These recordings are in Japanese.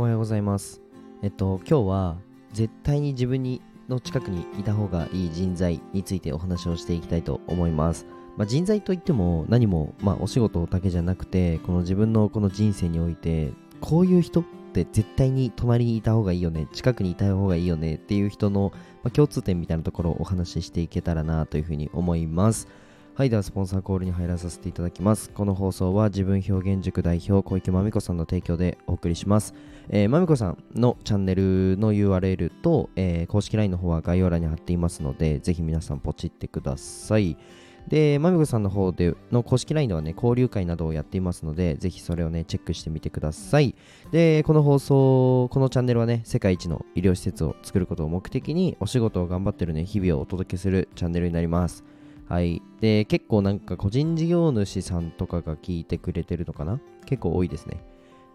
おはようございます。えっと、今日は絶対に自分にの近くにいた方がいい人材についてお話をしていきたいと思います。まあ、人材といっても何も、まあ、お仕事だけじゃなくて、この自分のこの人生において、こういう人って絶対に隣にいた方がいいよね、近くにいた方がいいよねっていう人の、まあ、共通点みたいなところをお話ししていけたらなというふうに思います。はい、ではスポンサーコールに入らさせていただきます。この放送は自分表現塾代表小池まみこさんの提供でお送りします。えー、まみこさんのチャンネルの URL と、えー公式 LINE の方は概要欄に貼っていますので、ぜひ皆さんポチってください。で、まみこさんの方での公式 LINE ではね、交流会などをやっていますので、ぜひそれをね、チェックしてみてください。で、この放送、このチャンネルはね、世界一の医療施設を作ることを目的に、お仕事を頑張ってるね、日々をお届けするチャンネルになります。はい。で、結構なんか個人事業主さんとかが聞いてくれてるのかな？結構多いですね。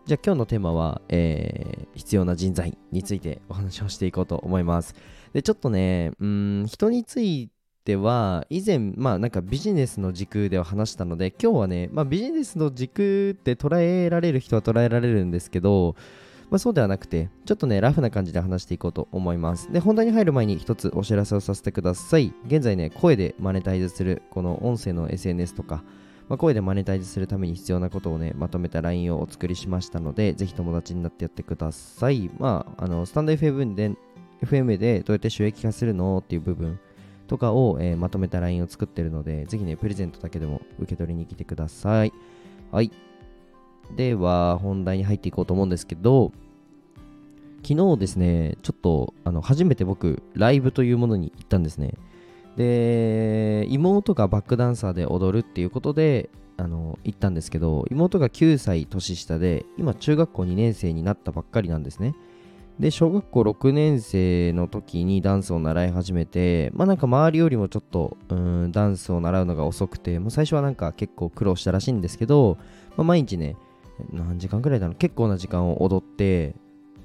じゃあ今日のテーマは、えー必要な人材についてお話をしていこうと思います。で、ちょっとね、うん、人については、以前、まあなんかビジネスの軸では話したので、今日はね、まあビジネスの軸って捉えられる人は捉えられるんですけど、まあそうではなくて、ちょっとね、ラフな感じで話していこうと思います。で、本題に入る前に一つお知らせをさせてください。現在ね、声でマネタイズする、この音声の SNS とか、まあ、声でマネタイズするために必要なことをね、まとめた LINE をお作りしましたので、ぜひ友達になってやってください。まあ、あの、スタンド FM で、FM でどうやって収益化するのっていう部分とかを、えーまとめた LINE を作ってるので、ぜひね、プレゼントだけでも受け取りに来てください。はい。では、本題に入っていこうと思うんですけど、昨日ですね、ちょっと、あの、初めて僕、ライブというものに行ったんですね。で妹がバックダンサーで踊るっていうことであの行ったんですけど妹が9歳年下で今中学校2年生になったばっかりなんですねで小学校6年生の時にダンスを習い始めてまあなんか周りよりもちょっとうんダンスを習うのが遅くてもう最初はなんか結構苦労したらしいんですけど、まあ、毎日ね何時間くらいだろう。結構な時間を踊って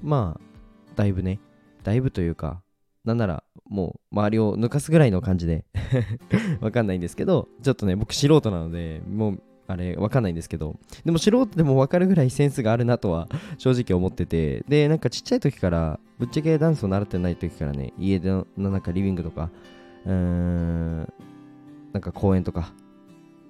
まあだいぶねだいぶというかなんならもう周りを抜かすぐらいの感じで わかんないんですけどちょっとね僕素人なのでもうあれわかんないんですけどでも素人でもわかるぐらいセンスがあるなとは正直思っててでなんかちっちゃい時からぶっちゃけダンスを習ってない時からね家でのなんかリビングとかうーんなんか公園とか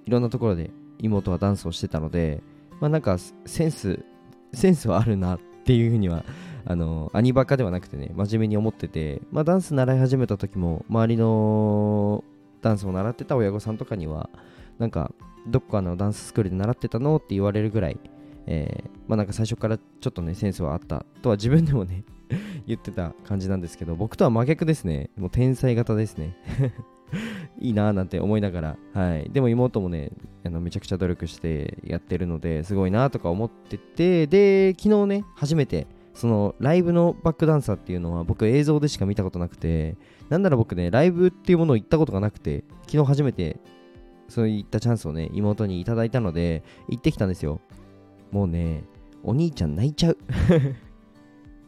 いろんなところで妹はダンスをしてたのでまあなんかセンスセンスはあるなっていうふうにはあのアニバカではなくてね真面目に思ってて、まあ、ダンス習い始めた時も周りのダンスを習ってた親御さんとかにはなんかどっかのダンススクールで習ってたのって言われるぐらい、えーまあなんか最初からちょっとねセンスはあったとは自分でもね 言ってた感じなんですけど僕とは真逆ですね。もう天才型ですね。いいなーなんて思いながら、はい、でも妹もねあのめちゃくちゃ努力してやってるのですごいなとか思っててで昨日ね初めてそのライブのバックダンサーっていうのは僕映像でしか見たことなくてなんなら僕ねライブっていうものを行ったことがなくて昨日初めてそういったチャンスをね妹にいただいたので行ってきたんですよ。もうねお兄ちゃん泣いちゃう。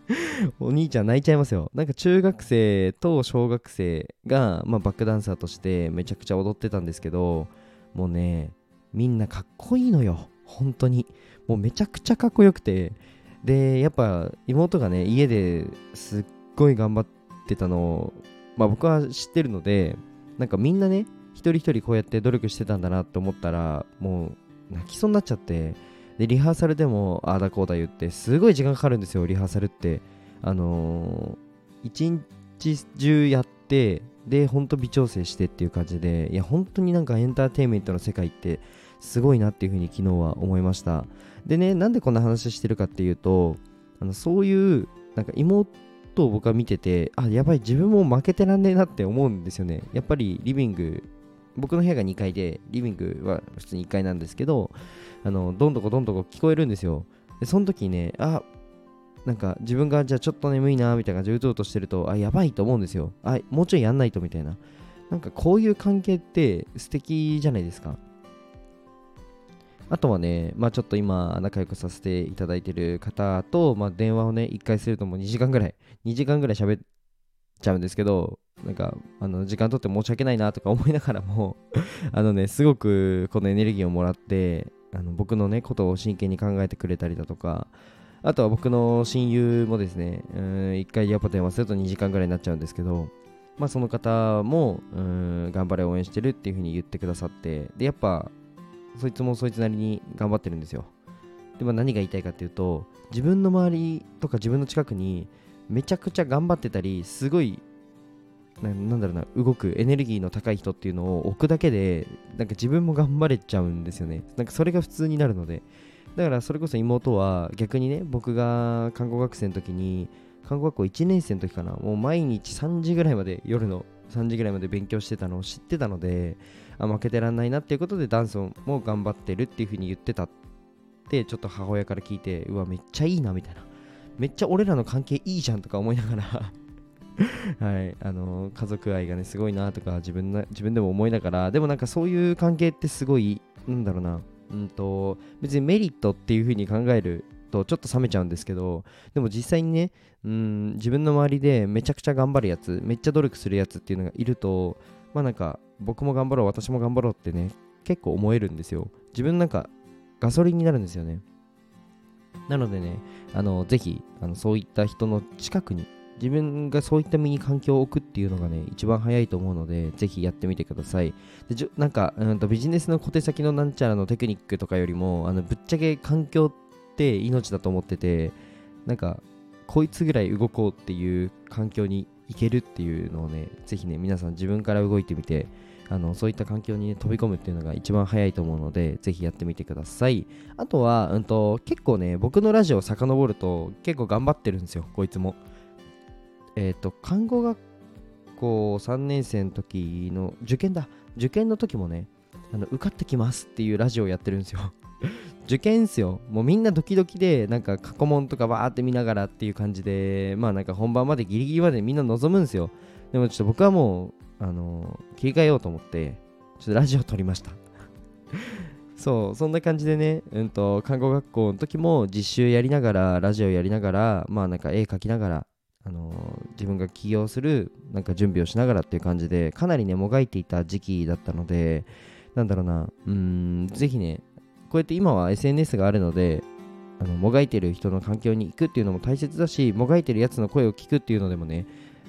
お兄ちゃん泣いちゃいますよ。なんか中学生と小学生が、まあ、バックダンサーとしてめちゃくちゃ踊ってたんですけどもうねみんなかっこいいのよ。本当に。もうめちゃくちゃかっこよくて。でやっぱ妹がね家ですっごい頑張ってたのを、まあ、僕は知ってるのでなんかみんなね一人一人こうやって努力してたんだなって思ったらもう泣きそうになっちゃって。でリハーサルでもああだこうだ言ってすごい時間かかるんですよリハーサルって。あのー、一日中やってでほんと微調整してっていう感じでいや本当になんかエンターテインメントの世界ってすごいなっていうふうに昨日は思いました。でねなんでこんな話してるかっていうとあのそういうなんか妹を僕は見ててあやばい自分も負けてらんねえなって思うんですよね。やっぱりリビング僕の部屋が2階でリビングは普通に1階なんですけどあのどんどこどんどこ聞こえるんですよ。でその時ねあなんか自分がじゃあちょっと眠いなみたいな感じでうとうとしてるとあやばいと思うんですよ。あもうちょいやんないとみたいな。なんかこういう関係って素敵じゃないですか。あとはね、まあちょっと今仲良くさせていただいてる方と、まあ電話をね、1回するともう2時間ぐらい、2時間ぐらい喋っちゃうんですけど、なんか、あの、時間取って申し訳ないなとか思いながらも、あのね、すごくこのエネルギーをもらって、あの僕のね、ことを真剣に考えてくれたりだとか、あとは僕の親友もですね、うん、1回リアポ電話すると2時間ぐらいになっちゃうんですけど、まあその方も、うん、頑張れ応援してるっていう風に言ってくださって、で、やっぱ、そいつもそいつなりに頑張ってるんですよ。でも何が言いたいかっていうと、自分の周りとか自分の近くにめちゃくちゃ頑張ってたり、すごいなんだろうな動くエネルギーの高い人っていうのを置くだけでなんか自分も頑張れちゃうんですよね。なんかそれが普通になるので。だからそれこそ妹は逆にね僕が看護学生の時に看護学校1年生の時かなもう毎日3時ぐらいまで夜の3時ぐらいまで勉強してたのを知ってたのであ負けてらんないなっていうことでダンスも頑張ってるっていう風に言ってたってちょっと母親から聞いてうわめっちゃいいなみたいな。めっちゃ俺らの関係いいじゃんとか思いながら はい、あの家族愛がねすごいなとか自分な自分でも思いながらでもなんかそういう関係ってすごいなんだろうなうんと別にメリットっていう風に考えるとちょっと冷めちゃうんですけどでも実際にねうん自分の周りでめちゃくちゃ頑張るやつめっちゃ努力するやつっていうのがいるとまあなんか僕も頑張ろう私も頑張ろうってね結構思えるんですよ。自分なんかガソリンになるんですよね。なのでねあのぜひあのそういった人の近くに自分がそういった身に環境を置くっていうのがね、一番早いと思うので、ぜひやってみてください。でじなんか、うんと、ビジネスの小手先のなんちゃらのテクニックとかよりも、あのぶっちゃけ環境って命だと思ってて、なんか、こいつぐらい動こうっていう環境に行けるっていうのをね、ぜひね、皆さん自分から動いてみて、あのそういった環境に、ね、飛び込むっていうのが一番早いと思うので、ぜひやってみてください。あとは、うんと、結構ね、僕のラジオを遡ると、結構頑張ってるんですよ、こいつも。えっ、ー、と、看護学校3年生の時の受験だ。受験の時もね、あの受かってきますっていうラジオをやってるんですよ 受験っすよ。もうみんなドキドキで、なんか過去問とかバーって見ながらっていう感じで、まあなんか本番までギリギリまでみんな望むんですよ。でもちょっと僕はもう、あのー、切り替えようと思って、ちょっとラジオ撮りました そう、そんな感じでね、うんと、看護学校の時も実習やりながら、ラジオやりながら、まあなんか絵描きながら、あの自分が起業するなんか準備をしながらっていう感じでかなりねもがいていた時期だったのでなんだろうなうんぜひねこうやって今は SNS があるのであのもがいてる人の環境に行くっていうのも大切だしもがいてるやつの声を聞くっていうのでもね、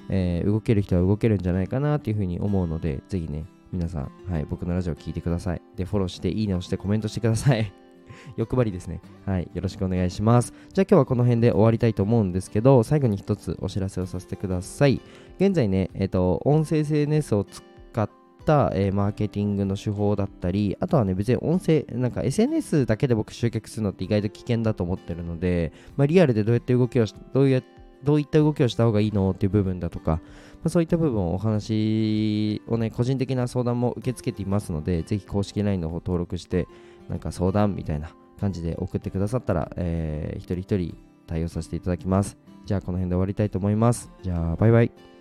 えー、動ける人は動けるんじゃないかなっていうふうに思うのでぜひね皆さん、はい、僕のラジオ聞いてください。でフォローしていいねをしてコメントしてください。欲張りですね。はい。よろしくお願いします。じゃあ今日はこの辺で終わりたいと思うんですけど、最後に一つお知らせをさせてください。現在ね、えっ、ー、と、音声 SNS を使った、えー、マーケティングの手法だったり、あとはね、別に音声、なんか SNS だけで僕集客するのって意外と危険だと思ってるので、まあ、リアルでどうやって動きを、どうやどういった動きをした方がいいのっていう部分だとか、まあ、そういった部分をお話をね、個人的な相談も受け付けていますので、ぜひ公式 LINE の方登録して、なんか相談みたいな感じで送ってくださったら、えー、一人一人対応させていただきます。じゃあこの辺で終わりたいと思います。じゃあバイバイ。